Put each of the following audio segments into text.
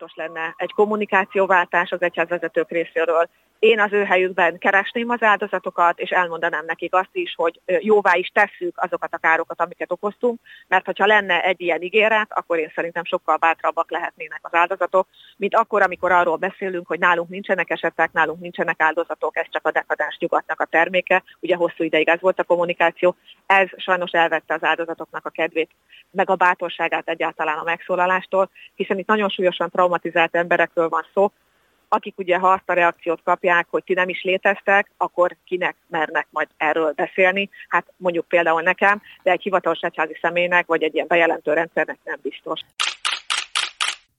fontos lenne egy kommunikációváltás az egyházvezetők részéről. Én az ő helyükben keresném az áldozatokat, és elmondanám nekik azt is, hogy jóvá is tesszük azokat a károkat, amiket okoztunk, mert ha lenne egy ilyen ígéret, akkor én szerintem sokkal bátrabbak lehetnének az áldozatok, mint akkor, amikor arról beszélünk, hogy nálunk nincsenek esetek, nálunk nincsenek áldozatok, ez csak a dekadens nyugatnak a terméke. Ugye hosszú ideig ez volt a kommunikáció, ez sajnos elvette az áldozatoknak a kedvét, meg a bátorságát egyáltalán a megszólalástól, hiszen itt nagyon súlyosan traumatizált emberekről van szó, akik ugye ha azt a reakciót kapják, hogy ti nem is léteztek, akkor kinek mernek majd erről beszélni. Hát mondjuk például nekem, de egy hivatalos egyházi személynek, vagy egy ilyen bejelentő rendszernek nem biztos.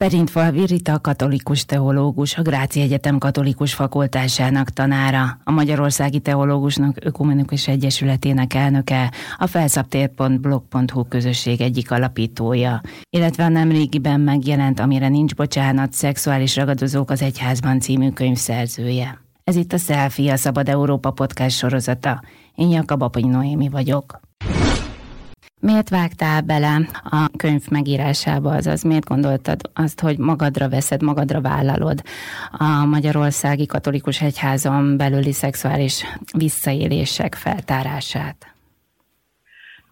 Perintfalvi Rita katolikus teológus, a Gráci Egyetem katolikus fakultásának tanára, a Magyarországi Teológusnak Ökumenikus Egyesületének elnöke, a felszabtér.blog.hu közösség egyik alapítója, illetve a nemrégiben megjelent, amire nincs bocsánat, szexuális ragadozók az egyházban című könyv szerzője. Ez itt a Selfie, a Szabad Európa podcast sorozata. Én Jakab Apony Noémi vagyok. Miért vágtál bele a könyv megírásába, azaz miért gondoltad azt, hogy magadra veszed, magadra vállalod a Magyarországi Katolikus Egyházon belüli szexuális visszaélések feltárását?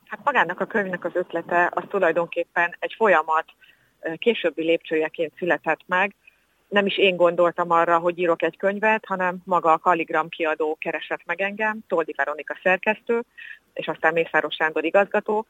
Hát magának a könyvnek az ötlete az tulajdonképpen egy folyamat későbbi lépcsőjeként született meg, nem is én gondoltam arra, hogy írok egy könyvet, hanem maga a Kaligram kiadó keresett meg engem, Toldi Veronika szerkesztő, és aztán Mészáros Sándor igazgató.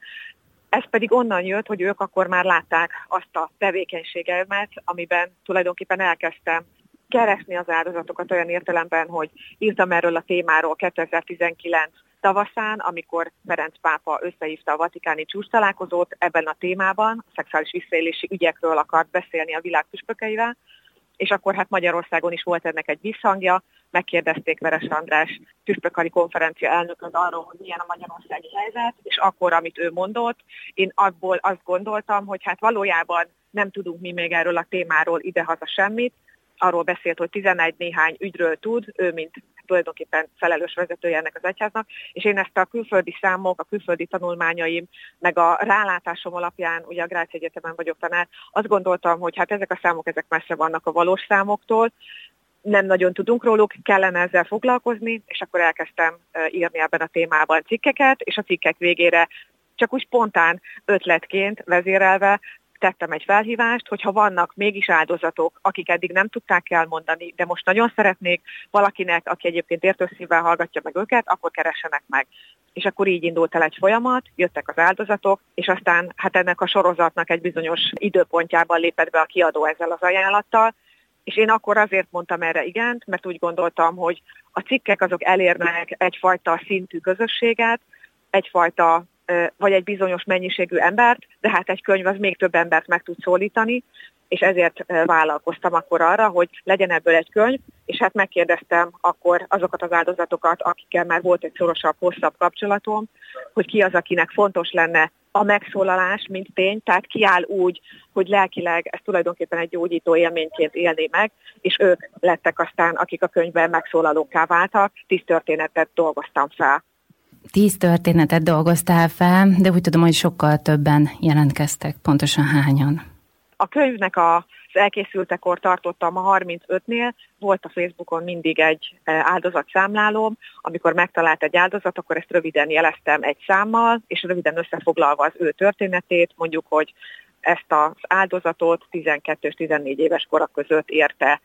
Ez pedig onnan jött, hogy ők akkor már látták azt a tevékenységemet, amiben tulajdonképpen elkezdtem keresni az áldozatokat olyan értelemben, hogy írtam erről a témáról 2019 tavaszán, amikor Ferenc pápa összehívta a vatikáni csúcs találkozót ebben a témában, a szexuális visszaélési ügyekről akart beszélni a világ püspökeivel, és akkor hát Magyarországon is volt ennek egy visszhangja, megkérdezték Veres András püspökari konferencia elnököt arról, hogy milyen a magyarországi helyzet, és akkor, amit ő mondott, én abból azt gondoltam, hogy hát valójában nem tudunk mi még erről a témáról idehaza semmit, arról beszélt, hogy 11 néhány ügyről tud, ő mint tulajdonképpen felelős vezetője ennek az egyháznak, és én ezt a külföldi számok, a külföldi tanulmányaim, meg a rálátásom alapján, ugye a Gráci Egyetemen vagyok tanár, azt gondoltam, hogy hát ezek a számok, ezek messze vannak a valós számoktól, nem nagyon tudunk róluk, kellene ezzel foglalkozni, és akkor elkezdtem írni ebben a témában cikkeket, és a cikkek végére csak úgy spontán ötletként vezérelve tettem egy felhívást, hogyha vannak mégis áldozatok, akik eddig nem tudták elmondani, de most nagyon szeretnék valakinek, aki egyébként értőszívvel hallgatja meg őket, akkor keressenek meg. És akkor így indult el egy folyamat, jöttek az áldozatok, és aztán hát ennek a sorozatnak egy bizonyos időpontjában lépett be a kiadó ezzel az ajánlattal, és én akkor azért mondtam erre igent, mert úgy gondoltam, hogy a cikkek azok elérnek egyfajta szintű közösséget, egyfajta vagy egy bizonyos mennyiségű embert, de hát egy könyv az még több embert meg tud szólítani, és ezért vállalkoztam akkor arra, hogy legyen ebből egy könyv, és hát megkérdeztem akkor azokat az áldozatokat, akikkel már volt egy szorosabb, hosszabb kapcsolatom, hogy ki az, akinek fontos lenne a megszólalás, mint tény, tehát kiáll úgy, hogy lelkileg ez tulajdonképpen egy gyógyító élményként élné meg, és ők lettek aztán, akik a könyvben megszólalókká váltak, tíz történetet dolgoztam fel tíz történetet dolgoztál fel, de úgy tudom, hogy sokkal többen jelentkeztek. Pontosan hányan? A könyvnek a az elkészültekor tartottam a 35-nél, volt a Facebookon mindig egy e, áldozatszámlálóm, amikor megtalált egy áldozat, akkor ezt röviden jeleztem egy számmal, és röviden összefoglalva az ő történetét, mondjuk, hogy ezt az áldozatot 12 és 14 éves korak között érte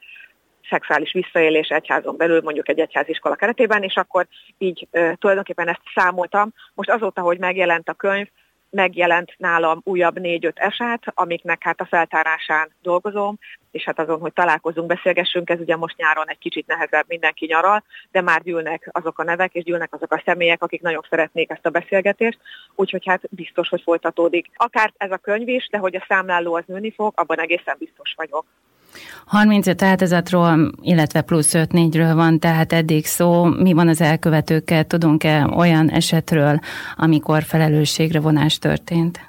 szexuális visszaélés egyházon belül, mondjuk egy egyháziskola keretében, és akkor így e, tulajdonképpen ezt számoltam. Most azóta, hogy megjelent a könyv, megjelent nálam újabb négy-öt eset, amiknek hát a feltárásán dolgozom, és hát azon, hogy találkozunk, beszélgessünk, ez ugye most nyáron egy kicsit nehezebb, mindenki nyaral, de már gyűlnek azok a nevek, és gyűlnek azok a személyek, akik nagyon szeretnék ezt a beszélgetést, úgyhogy hát biztos, hogy folytatódik. Akár ez a könyv is, de hogy a számláló az nőni fog, abban egészen biztos vagyok. 35 áltozatról, illetve plusz 5-4-ről van tehát eddig szó. Mi van az elkövetőkkel? Tudunk-e olyan esetről, amikor felelősségre vonás történt?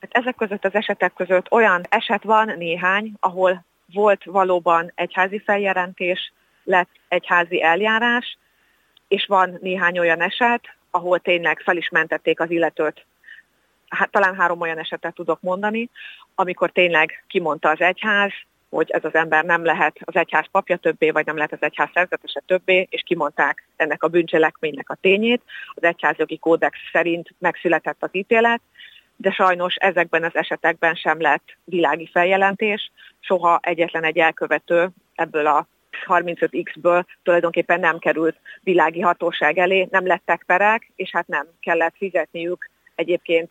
Hát ezek között az esetek között olyan eset van néhány, ahol volt valóban egyházi feljelentés, lett egyházi eljárás, és van néhány olyan eset, ahol tényleg fel is mentették az illetőt hát talán három olyan esetet tudok mondani, amikor tényleg kimondta az egyház, hogy ez az ember nem lehet az egyház papja többé, vagy nem lehet az egyház szerzetese többé, és kimondták ennek a bűncselekménynek a tényét. Az egyházjogi kódex szerint megszületett az ítélet, de sajnos ezekben az esetekben sem lett világi feljelentés, soha egyetlen egy elkövető ebből a 35X-ből tulajdonképpen nem került világi hatóság elé, nem lettek perek, és hát nem kellett fizetniük egyébként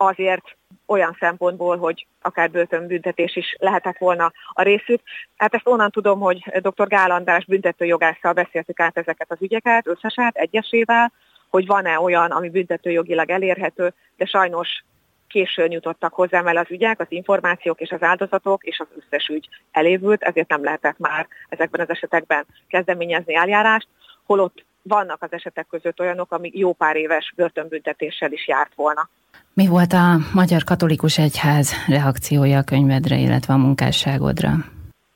azért olyan szempontból, hogy akár börtönbüntetés is lehetett volna a részük. Hát ezt onnan tudom, hogy dr. Gál András büntetőjogásszal beszéltük át ezeket az ügyeket, összesát, egyesével, hogy van-e olyan, ami büntetőjogilag elérhető, de sajnos későn jutottak hozzám el az ügyek, az információk és az áldozatok, és az összes ügy elévült, ezért nem lehetett már ezekben az esetekben kezdeményezni eljárást, holott vannak az esetek között olyanok, amik jó pár éves börtönbüntetéssel is járt volna. Mi volt a Magyar Katolikus Egyház reakciója a könyvedre, illetve a munkásságodra?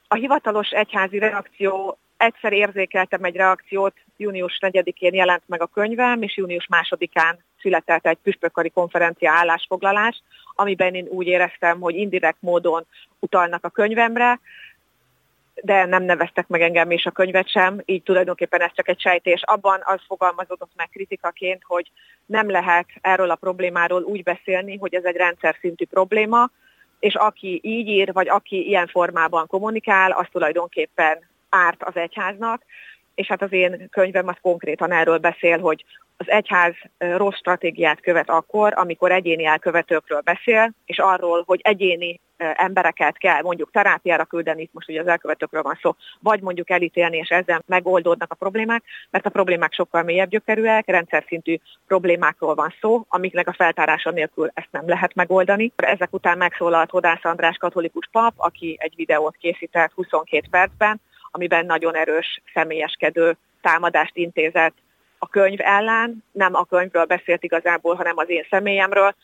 A hivatalos egyházi reakció egyszer érzékeltem egy reakciót, június 4-én jelent meg a könyvem, és június 2-án született egy püspökkari konferencia állásfoglalás, amiben én úgy éreztem, hogy indirekt módon utalnak a könyvemre, de nem neveztek meg engem és a könyvet sem, így tulajdonképpen ez csak egy sejtés. Abban az fogalmazódott meg kritikaként, hogy nem lehet erről a problémáról úgy beszélni, hogy ez egy rendszer szintű probléma, és aki így ír, vagy aki ilyen formában kommunikál, az tulajdonképpen árt az egyháznak, és hát az én könyvem az konkrétan erről beszél, hogy az egyház rossz stratégiát követ akkor, amikor egyéni elkövetőkről beszél, és arról, hogy egyéni embereket kell mondjuk terápiára küldeni, itt most ugye az elkövetőkről van szó, vagy mondjuk elítélni, és ezzel megoldódnak a problémák, mert a problémák sokkal mélyebb gyökerűek, rendszer szintű problémákról van szó, amiknek a feltárása nélkül ezt nem lehet megoldani. Ezek után megszólalt Hodász András katolikus pap, aki egy videót készített 22 percben, amiben nagyon erős személyeskedő támadást intézett a könyv ellen, nem a könyvről beszélt igazából, hanem az én személyemről.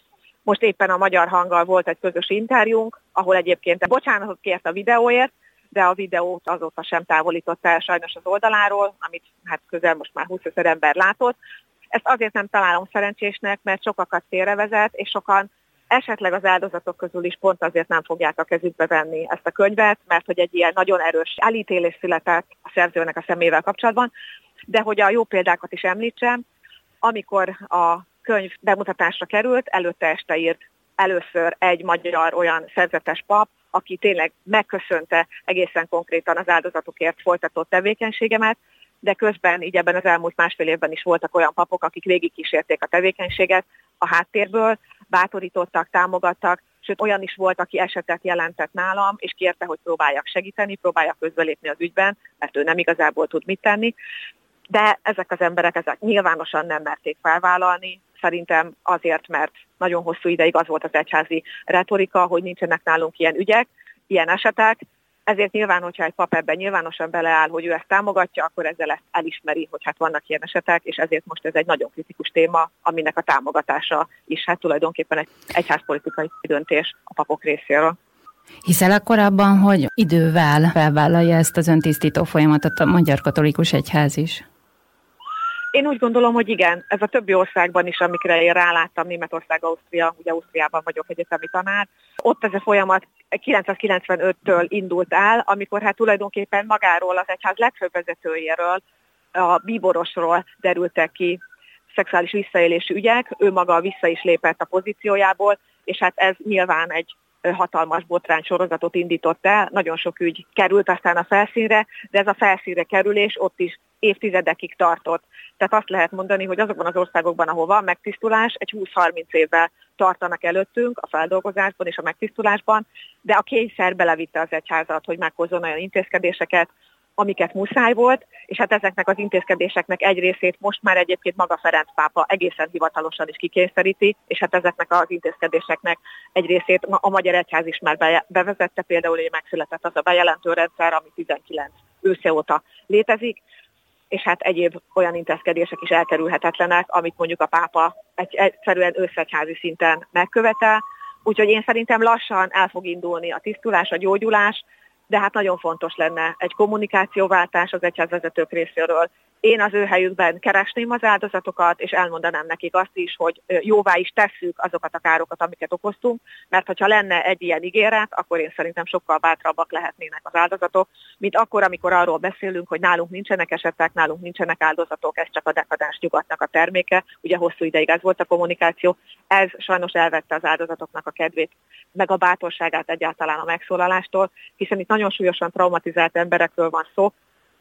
Most éppen a Magyar Hanggal volt egy közös interjúnk, ahol egyébként bocsánatot kért a videóért, de a videót azóta sem távolította el sajnos az oldaláról, amit hát közel most már 20 ezer ember látott. Ezt azért nem találom szerencsésnek, mert sokakat félrevezet, és sokan esetleg az áldozatok közül is pont azért nem fogják a kezükbe venni ezt a könyvet, mert hogy egy ilyen nagyon erős elítélés született a szerzőnek a szemével kapcsolatban, de hogy a jó példákat is említsem, amikor a könyv bemutatásra került, előtte este írt először egy magyar olyan szerzetes pap, aki tényleg megköszönte egészen konkrétan az áldozatokért folytatott tevékenységemet, de közben így ebben az elmúlt másfél évben is voltak olyan papok, akik végigkísérték a tevékenységet a háttérből, bátorítottak, támogattak, sőt olyan is volt, aki esetet jelentett nálam, és kérte, hogy próbáljak segíteni, próbáljak közbelépni az ügyben, mert ő nem igazából tud mit tenni. De ezek az emberek ezek nyilvánosan nem merték felvállalni, szerintem azért, mert nagyon hosszú ideig az volt az egyházi retorika, hogy nincsenek nálunk ilyen ügyek, ilyen esetek, ezért nyilván, hogyha egy pap ebben nyilvánosan beleáll, hogy ő ezt támogatja, akkor ezzel ezt elismeri, hogy hát vannak ilyen esetek, és ezért most ez egy nagyon kritikus téma, aminek a támogatása is hát tulajdonképpen egy egyházpolitikai döntés a papok részéről. Hiszel akkor abban, hogy idővel felvállalja ezt az öntisztító folyamatot a Magyar Katolikus Egyház is? Én úgy gondolom, hogy igen, ez a többi országban is, amikre én ráláttam, Németország, Ausztria, ugye Ausztriában vagyok egyetemi tanár, ott ez a folyamat 995-től indult el, amikor hát tulajdonképpen magáról az egyház legfőbb vezetőjéről, a bíborosról derültek ki szexuális visszaélésű ügyek, ő maga vissza is lépett a pozíciójából, és hát ez nyilván egy hatalmas botrány sorozatot indított el, nagyon sok ügy került aztán a felszínre, de ez a felszínre kerülés ott is évtizedekig tartott. Tehát azt lehet mondani, hogy azokban az országokban, ahol van megtisztulás, egy 20-30 évvel tartanak előttünk a feldolgozásban és a megtisztulásban, de a kényszer belevitte az egyházat, hogy meghozzon olyan intézkedéseket, amiket muszáj volt, és hát ezeknek az intézkedéseknek egy részét most már egyébként maga Ferenc pápa egészen hivatalosan is kikényszeríti, és hát ezeknek az intézkedéseknek egy részét a Magyar Egyház is már bevezette, például hogy megszületett az a bejelentő rendszer, ami 19 ősze óta létezik, és hát egyéb olyan intézkedések is elkerülhetetlenek, amit mondjuk a pápa egy, egyszerűen összegyházi szinten megkövetel. Úgyhogy én szerintem lassan el fog indulni a tisztulás, a gyógyulás, de hát nagyon fontos lenne egy kommunikációváltás az egyházvezetők részéről, én az ő helyükben keresném az áldozatokat, és elmondanám nekik azt is, hogy jóvá is tesszük azokat a károkat, amiket okoztunk, mert hogyha lenne egy ilyen ígéret, akkor én szerintem sokkal bátrabbak lehetnének az áldozatok, mint akkor, amikor arról beszélünk, hogy nálunk nincsenek esetek, nálunk nincsenek áldozatok, ez csak a dekadens nyugatnak a terméke. Ugye hosszú ideig ez volt a kommunikáció, ez sajnos elvette az áldozatoknak a kedvét, meg a bátorságát egyáltalán a megszólalástól, hiszen itt nagyon súlyosan traumatizált emberekről van szó,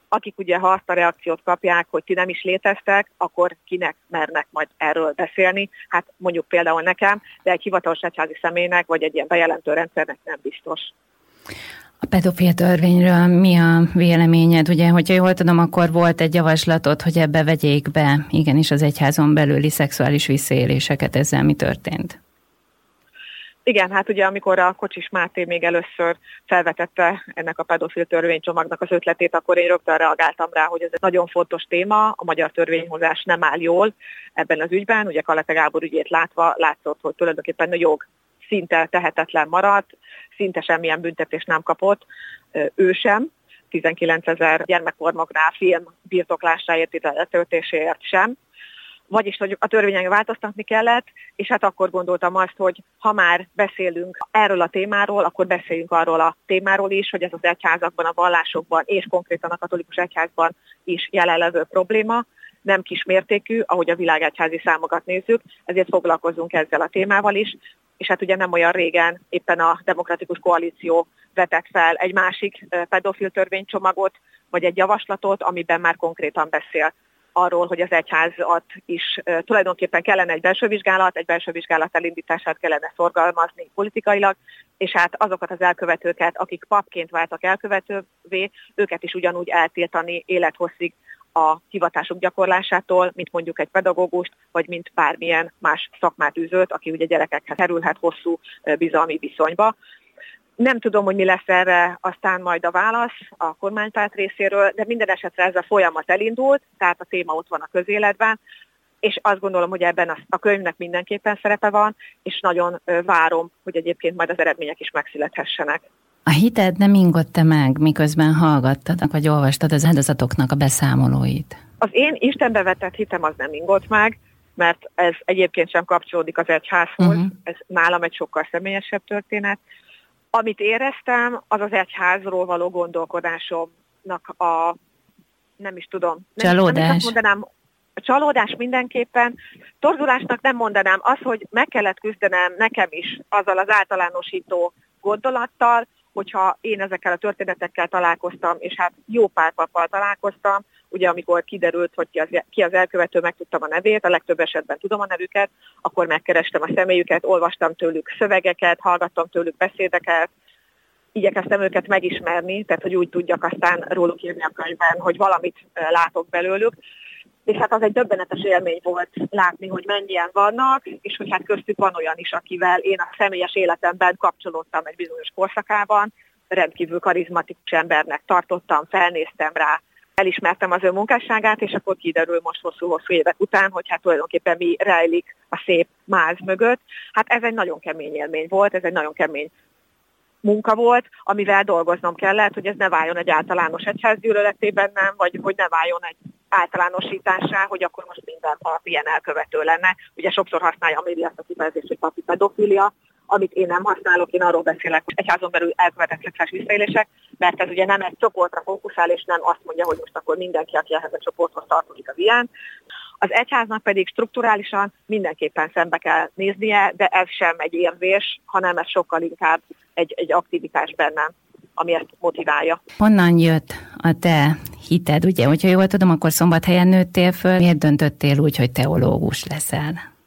akik ugye ha azt a reakciót kapják, hogy ti nem is léteztek, akkor kinek mernek majd erről beszélni. Hát mondjuk például nekem, de egy hivatalos egyházi személynek, vagy egy ilyen bejelentő rendszernek nem biztos. A pedofil törvényről mi a véleményed? Ugye, hogyha jól tudom, akkor volt egy javaslatod, hogy ebbe vegyék be igenis az egyházon belüli szexuális visszaéléseket. Ezzel mi történt? Igen, hát ugye amikor a Kocsis Máté még először felvetette ennek a pedofil törvénycsomagnak az ötletét, akkor én rögtön reagáltam rá, hogy ez egy nagyon fontos téma, a magyar törvényhozás nem áll jól ebben az ügyben. Ugye Kalete Gábor ügyét látva látszott, hogy tulajdonképpen a jog szinte tehetetlen maradt, szinte semmilyen büntetést nem kapott, ő sem, 19 ezer gyermekpornográf film birtoklásáért, illetve letöltéséért sem vagyis hogy a törvényen változtatni kellett, és hát akkor gondoltam azt, hogy ha már beszélünk erről a témáról, akkor beszéljünk arról a témáról is, hogy ez az egyházakban, a vallásokban és konkrétan a katolikus egyházban is jelenlevő probléma, nem kis mértékű, ahogy a világegyházi számokat nézzük, ezért foglalkozunk ezzel a témával is, és hát ugye nem olyan régen éppen a Demokratikus Koalíció vetett fel egy másik pedofil törvénycsomagot, vagy egy javaslatot, amiben már konkrétan beszél arról, hogy az egyházat is tulajdonképpen kellene egy belső vizsgálat, egy belső vizsgálat elindítását kellene szorgalmazni politikailag, és hát azokat az elkövetőket, akik papként váltak elkövetővé, őket is ugyanúgy eltiltani élethosszig a hivatásuk gyakorlásától, mint mondjuk egy pedagógust, vagy mint bármilyen más szakmát űzőt, aki ugye gyerekekhez kerülhet hosszú bizalmi viszonyba. Nem tudom, hogy mi lesz erre aztán majd a válasz a kormánypárt részéről, de minden esetre ez a folyamat elindult, tehát a téma ott van a közéletben, és azt gondolom, hogy ebben a könyvnek mindenképpen szerepe van, és nagyon várom, hogy egyébként majd az eredmények is megszülethessenek. A hited nem ingott meg, miközben hallgattad, vagy olvastad az áldozatoknak a beszámolóit? Az én Istenbe vetett hitem az nem ingott meg, mert ez egyébként sem kapcsolódik az egyházhoz, uh-huh. ez nálam egy sokkal személyesebb történet, amit éreztem, az az egyházról való gondolkodásomnak a, nem is tudom. Nem, Csalódás. Nem is mondanám, a csalódás mindenképpen. Torzulásnak nem mondanám az, hogy meg kellett küzdenem nekem is azzal az általánosító gondolattal, hogyha én ezekkel a történetekkel találkoztam, és hát jó pár pappal találkoztam, ugye amikor kiderült, hogy ki az, ki az elkövető, megtudtam a nevét, a legtöbb esetben tudom a nevüket, akkor megkerestem a személyüket, olvastam tőlük szövegeket, hallgattam tőlük beszédeket, igyekeztem őket megismerni, tehát hogy úgy tudjak aztán róluk írni a könyvben, hogy valamit látok belőlük. És hát az egy döbbenetes élmény volt látni, hogy mennyien vannak, és hogy hát köztük van olyan is, akivel én a személyes életemben kapcsolódtam egy bizonyos korszakában, rendkívül karizmatikus embernek tartottam, felnéztem rá, elismertem az ő munkásságát, és akkor kiderül most hosszú-hosszú évek után, hogy hát tulajdonképpen mi rejlik a szép máz mögött. Hát ez egy nagyon kemény élmény volt, ez egy nagyon kemény munka volt, amivel dolgoznom kellett, hogy ez ne váljon egy általános egyházgyűlöletében nem, vagy hogy ne váljon egy általánosításá, hogy akkor most minden pap ilyen elkövető lenne. Ugye sokszor használja a média azt a kifejezést, hogy papi pedofilia, amit én nem használok, én arról beszélek, hogy egyházon belül elkövetett szexuális visszaélések, mert ez ugye nem egy csoportra fókuszál, és nem azt mondja, hogy most akkor mindenki, aki ehhez a csoporthoz tartozik, az ilyen. Az egyháznak pedig strukturálisan mindenképpen szembe kell néznie, de ez sem egy érzés, hanem ez sokkal inkább egy, egy aktivitás bennem ami ezt motiválja. Honnan jött a te hited? Ugye, hogyha jól tudom, akkor szombathelyen nőttél föl. Miért döntöttél úgy, hogy teológus leszel?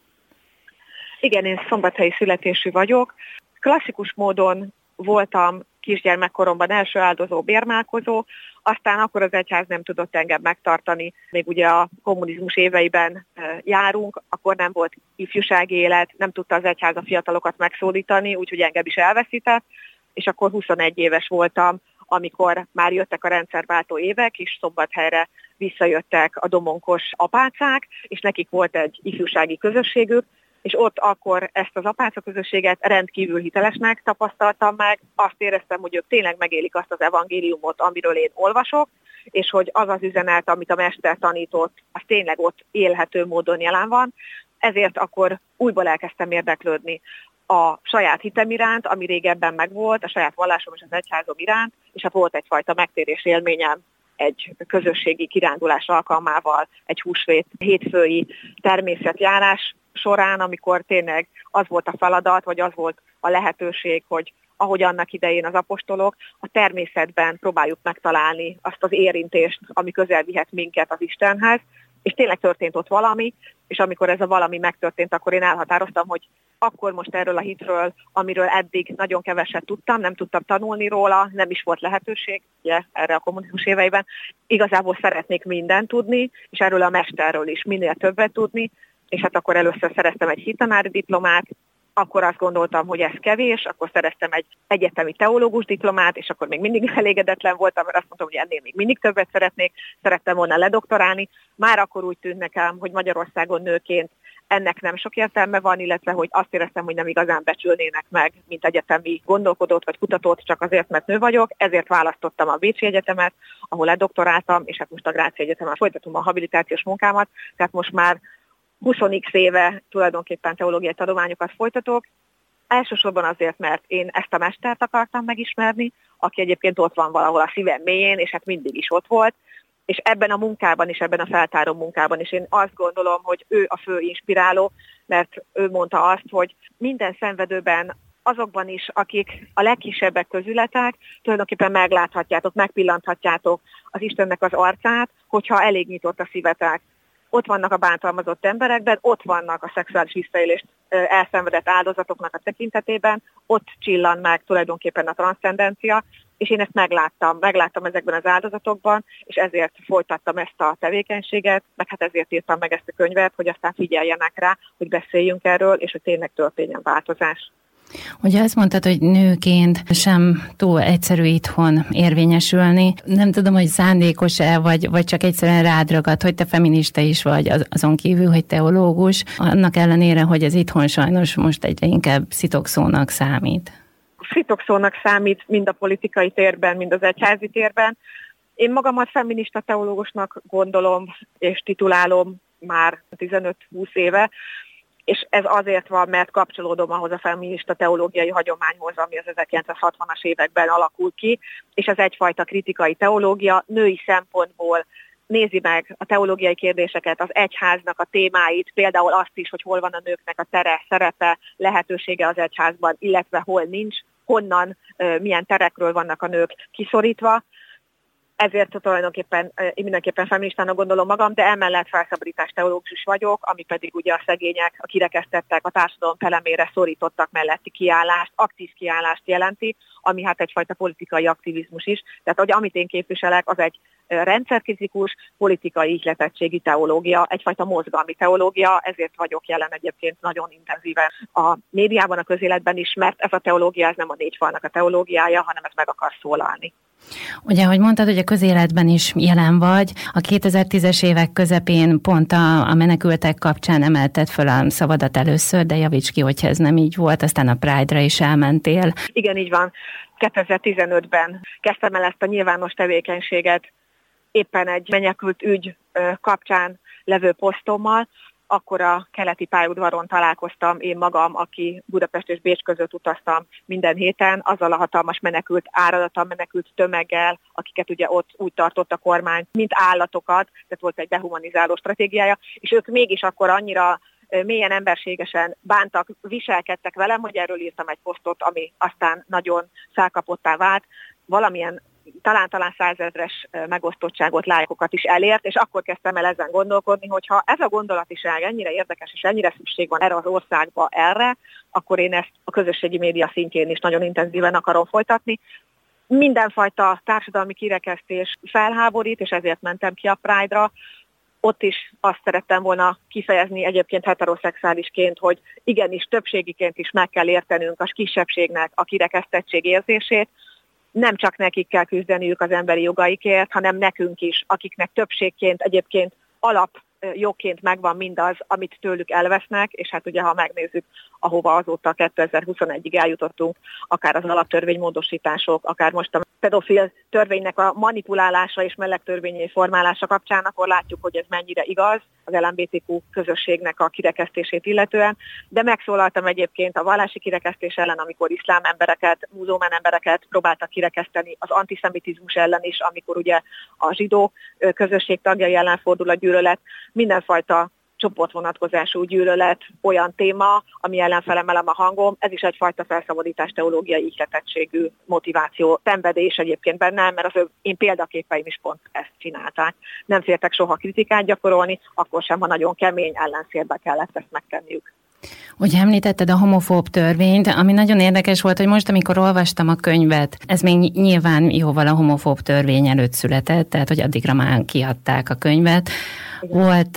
Igen, én szombathelyi születésű vagyok. Klasszikus módon voltam kisgyermekkoromban első áldozó bérmálkozó, aztán akkor az egyház nem tudott engem megtartani, még ugye a kommunizmus éveiben járunk, akkor nem volt ifjúsági élet, nem tudta az egyház a fiatalokat megszólítani, úgyhogy engem is elveszített, és akkor 21 éves voltam, amikor már jöttek a rendszerváltó évek, és szombathelyre visszajöttek a domonkos apácák, és nekik volt egy ifjúsági közösségük, és ott akkor ezt az apáca közösséget rendkívül hitelesnek tapasztaltam meg. Azt éreztem, hogy ők tényleg megélik azt az evangéliumot, amiről én olvasok, és hogy az az üzenet, amit a mester tanított, az tényleg ott élhető módon jelen van. Ezért akkor újból elkezdtem érdeklődni a saját hitem iránt, ami régebben megvolt, a saját vallásom és az egyházom iránt, és hát volt egyfajta megtérés élményem egy közösségi kirándulás alkalmával, egy húsvét hétfői természetjárás során, amikor tényleg az volt a feladat, vagy az volt a lehetőség, hogy ahogy annak idején az apostolok, a természetben próbáljuk megtalálni azt az érintést, ami közel vihet minket az Istenhez, és tényleg történt ott valami, és amikor ez a valami megtörtént, akkor én elhatároztam, hogy akkor most erről a hitről, amiről eddig nagyon keveset tudtam, nem tudtam tanulni róla, nem is volt lehetőség ugye, erre a kommunizmus éveiben, igazából szeretnék mindent tudni, és erről a mesterről is minél többet tudni, és hát akkor először szereztem egy hitanári diplomát, akkor azt gondoltam, hogy ez kevés, akkor szereztem egy egyetemi teológus diplomát, és akkor még mindig elégedetlen voltam, mert azt mondtam, hogy ennél még mindig többet szeretnék, szerettem volna ledoktorálni. Már akkor úgy tűnt nekem, hogy Magyarországon nőként ennek nem sok értelme van, illetve hogy azt éreztem, hogy nem igazán becsülnének meg, mint egyetemi gondolkodót vagy kutatót, csak azért, mert nő vagyok, ezért választottam a Bécsi Egyetemet, ahol ledoktoráltam, és hát most a Gráci Egyetemen folytatom a habilitációs munkámat, tehát most már 20x éve tulajdonképpen teológiai tanulmányokat folytatok, elsősorban azért, mert én ezt a mestert akartam megismerni, aki egyébként ott van valahol a szívem mélyén, és hát mindig is ott volt, és ebben a munkában is, ebben a feltáró munkában is én azt gondolom, hogy ő a fő inspiráló, mert ő mondta azt, hogy minden szenvedőben azokban is, akik a legkisebbek közületek, tulajdonképpen megláthatjátok, megpillanthatjátok az Istennek az arcát, hogyha elég nyitott a szívetek ott vannak a bántalmazott emberekben, ott vannak a szexuális visszaélést elszenvedett áldozatoknak a tekintetében, ott csillan meg tulajdonképpen a transzcendencia, és én ezt megláttam, megláttam ezekben az áldozatokban, és ezért folytattam ezt a tevékenységet, meg hát ezért írtam meg ezt a könyvet, hogy aztán figyeljenek rá, hogy beszéljünk erről, és hogy tényleg történjen változás. Ugye azt mondtad, hogy nőként sem túl egyszerű itthon érvényesülni. Nem tudom, hogy szándékos-e, vagy, vagy csak egyszerűen rád ragad, hogy te feminista is vagy, azon kívül, hogy teológus. Annak ellenére, hogy ez itthon sajnos most egyre inkább szitokszónak számít. Szitokszónak számít mind a politikai térben, mind az egyházi térben. Én magamat feminista teológusnak gondolom, és titulálom már 15-20 éve, és ez azért van, mert kapcsolódom ahhoz a feminista teológiai hagyományhoz, ami az 1960-as években alakul ki, és ez egyfajta kritikai teológia, női szempontból nézi meg a teológiai kérdéseket, az egyháznak a témáit, például azt is, hogy hol van a nőknek a tere, szerepe, lehetősége az egyházban, illetve hol nincs, honnan, milyen terekről vannak a nők kiszorítva, ezért tulajdonképpen én mindenképpen feministának gondolom magam, de emellett felszabadítás teológus vagyok, ami pedig ugye a szegények, a kirekesztettek, a társadalom felemére szorítottak melletti kiállást, aktív kiállást jelenti, ami hát egyfajta politikai aktivizmus is. Tehát hogy amit én képviselek, az egy rendszerkritikus, politikai ihletettségi teológia, egyfajta mozgalmi teológia, ezért vagyok jelen egyébként nagyon intenzíven a médiában, a közéletben is, mert ez a teológia, ez nem a négy falnak a teológiája, hanem ez meg akar szólalni. Ugye, ahogy mondtad, hogy a közéletben is jelen vagy, a 2010-es évek közepén pont a, a menekültek kapcsán emelted föl a szavadat először, de javíts ki, hogyha ez nem így volt, aztán a Pride-ra is elmentél. Igen, így van. 2015-ben kezdtem el ezt a nyilvános tevékenységet éppen egy menekült ügy kapcsán levő posztommal, akkor a keleti pályaudvaron találkoztam én magam, aki Budapest és Bécs között utaztam minden héten, azzal a hatalmas menekült áradattal, menekült tömeggel, akiket ugye ott úgy tartott a kormány, mint állatokat, tehát volt egy dehumanizáló stratégiája, és ők mégis akkor annyira mélyen emberségesen bántak, viselkedtek velem, hogy erről írtam egy posztot, ami aztán nagyon szálkapottá vált, valamilyen talán-talán százezres megosztottságot, lájkokat is elért, és akkor kezdtem el ezen gondolkodni, hogy ha ez a gondolatiság ennyire érdekes, és ennyire szükség van erre az országba erre, akkor én ezt a közösségi média szintjén is nagyon intenzíven akarom folytatni. Mindenfajta társadalmi kirekesztés felháborít, és ezért mentem ki a Pride-ra. Ott is azt szerettem volna kifejezni egyébként heteroszexuálisként, hogy igenis többségiként is meg kell értenünk a kisebbségnek a kirekesztettség érzését, nem csak nekik kell küzdeniük az emberi jogaikért, hanem nekünk is, akiknek többségként egyébként alap jogként megvan mindaz, amit tőlük elvesznek, és hát ugye ha megnézzük, ahova azóta 2021-ig eljutottunk, akár az alaptörvénymódosítások, akár most a pedofil törvénynek a manipulálása és mellegtörvényi formálása kapcsán, akkor látjuk, hogy ez mennyire igaz az LMBTQ közösségnek a kirekesztését illetően, de megszólaltam egyébként a vallási kirekesztés ellen, amikor iszlám embereket, muzulmán embereket próbáltak kirekeszteni, az antiszemitizmus ellen is, amikor ugye a zsidó közösség tagjai ellen fordul a gyűlölet, mindenfajta csoportvonatkozású gyűlölet olyan téma, ami ellen felemelem a hangom, ez is egyfajta felszabadítás teológiai ihletettségű motiváció, szenvedés egyébként bennem, mert az én példaképeim is pont ezt csinálták. Nem féltek soha kritikát gyakorolni, akkor sem, ha nagyon kemény ellenszélbe kellett ezt megtenniük. Hogy említetted a homofób törvényt, ami nagyon érdekes volt, hogy most, amikor olvastam a könyvet, ez még nyilván jóval a homofób törvény előtt született, tehát hogy addigra már kiadták a könyvet. Volt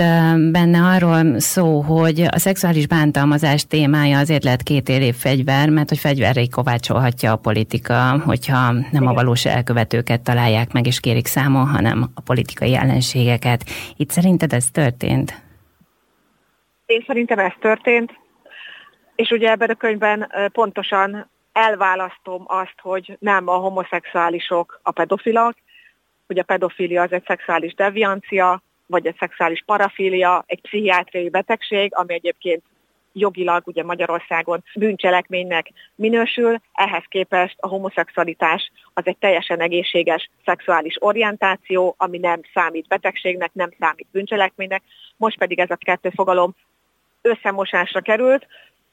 benne arról szó, hogy a szexuális bántalmazás témája azért lehet két év fegyver, mert hogy fegyverré kovácsolhatja a politika, hogyha nem a valós elkövetőket találják meg és kérik számon, hanem a politikai ellenségeket. Itt szerinted ez történt? Én szerintem ez történt, és ugye ebben a könyvben pontosan elválasztom azt, hogy nem a homoszexuálisok a pedofilak, hogy a pedofilia az egy szexuális deviancia, vagy egy szexuális parafília, egy pszichiátriai betegség, ami egyébként jogilag ugye Magyarországon bűncselekménynek minősül, ehhez képest a homoszexualitás az egy teljesen egészséges szexuális orientáció, ami nem számít betegségnek, nem számít bűncselekménynek, most pedig ez a kettő fogalom összemosásra került,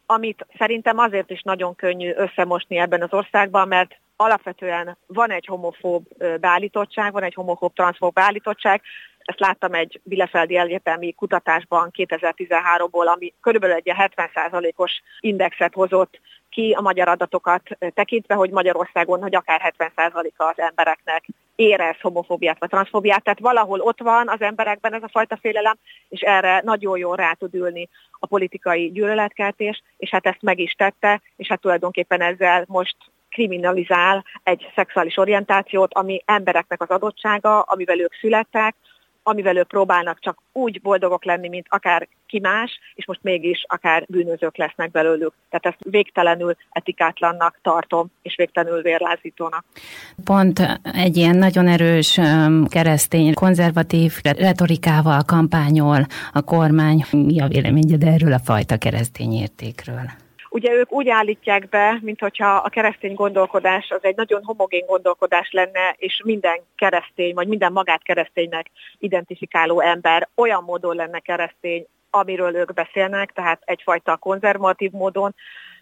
amit szerintem azért is nagyon könnyű összemosni ebben az országban, mert alapvetően van egy homofób beállítottság, van egy homofób transzfób beállítottság, ezt láttam egy Bielefeldi Egyetemi kutatásban 2013-ból, ami körülbelül egy 70%-os indexet hozott ki a magyar adatokat tekintve, hogy Magyarországon, hogy akár 70%-a az embereknek érez homofóbiát vagy transzfóbiát, tehát valahol ott van az emberekben ez a fajta félelem, és erre nagyon jól rá tud ülni a politikai gyűlöletkeltés, és hát ezt meg is tette, és hát tulajdonképpen ezzel most kriminalizál egy szexuális orientációt, ami embereknek az adottsága, amivel ők születtek, amivel ők próbálnak csak úgy boldogok lenni, mint akár ki más, és most mégis akár bűnözők lesznek belőlük. Tehát ezt végtelenül etikátlannak tartom, és végtelenül vérlázítónak. Pont egy ilyen nagyon erős keresztény, konzervatív retorikával kampányol a kormány. Mi a véleményed erről a fajta keresztény értékről? Ugye ők úgy állítják be, mint hogyha a keresztény gondolkodás az egy nagyon homogén gondolkodás lenne, és minden keresztény, vagy minden magát kereszténynek identifikáló ember olyan módon lenne keresztény, amiről ők beszélnek, tehát egyfajta konzervatív módon.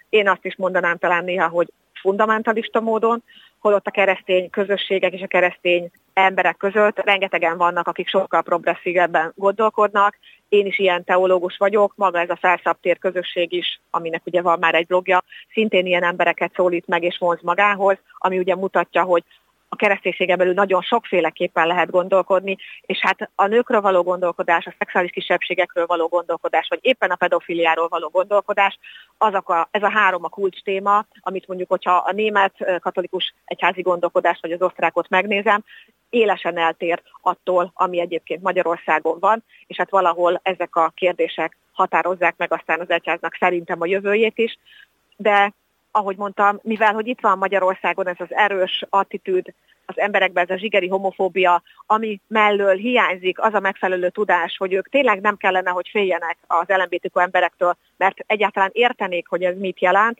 Én azt is mondanám talán néha, hogy fundamentalista módon, holott a keresztény közösségek és a keresztény emberek között rengetegen vannak, akik sokkal progresszívebben gondolkodnak. Én is ilyen teológus vagyok, maga ez a felszabtér közösség is, aminek ugye van már egy blogja, szintén ilyen embereket szólít meg és vonz magához, ami ugye mutatja, hogy a kereszténységen belül nagyon sokféleképpen lehet gondolkodni, és hát a nőkről való gondolkodás, a szexuális kisebbségekről való gondolkodás, vagy éppen a pedofiliáról való gondolkodás, azok a, ez a három a kulcs téma, amit mondjuk, hogyha a német katolikus egyházi gondolkodást, vagy az osztrákot megnézem, élesen eltér attól, ami egyébként Magyarországon van, és hát valahol ezek a kérdések határozzák meg aztán az egyháznak szerintem a jövőjét is, de ahogy mondtam, mivel hogy itt van Magyarországon ez az erős attitűd, az emberekben ez a zsigeri homofóbia, ami mellől hiányzik az a megfelelő tudás, hogy ők tényleg nem kellene, hogy féljenek az LMBTQ emberektől, mert egyáltalán értenék, hogy ez mit jelent,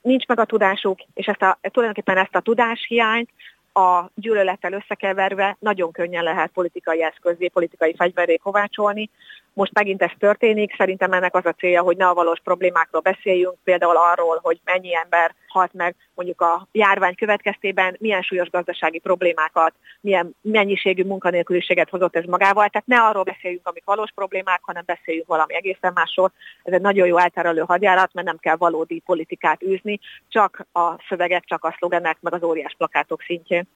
nincs meg a tudásuk, és ezt a, tulajdonképpen ezt a tudáshiányt a gyűlölettel összekeverve nagyon könnyen lehet politikai eszközé, politikai fegyveré kovácsolni. Most megint ez történik, szerintem ennek az a célja, hogy ne a valós problémákról beszéljünk, például arról, hogy mennyi ember halt meg mondjuk a járvány következtében, milyen súlyos gazdasági problémákat, milyen mennyiségű munkanélküliséget hozott ez magával. Tehát ne arról beszéljünk, amik valós problémák, hanem beszéljünk valami egészen másról. Ez egy nagyon jó elterelő hadjárat, mert nem kell valódi politikát űzni, csak a szövegek, csak a szlogenek, meg az óriás plakátok szintjén.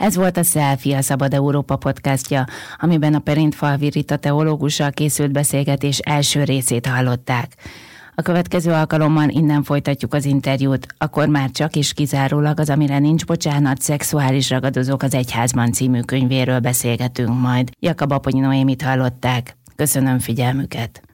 Ez volt a Selfie, a Szabad Európa podcastja, amiben a Perint Falvi Rita teológussal készült beszélgetés első részét hallották. A következő alkalommal innen folytatjuk az interjút, akkor már csak is kizárólag az, amire nincs bocsánat, szexuális ragadozók az Egyházban című könyvéről beszélgetünk majd. Jakab Aponyi Noémit hallották. Köszönöm figyelmüket!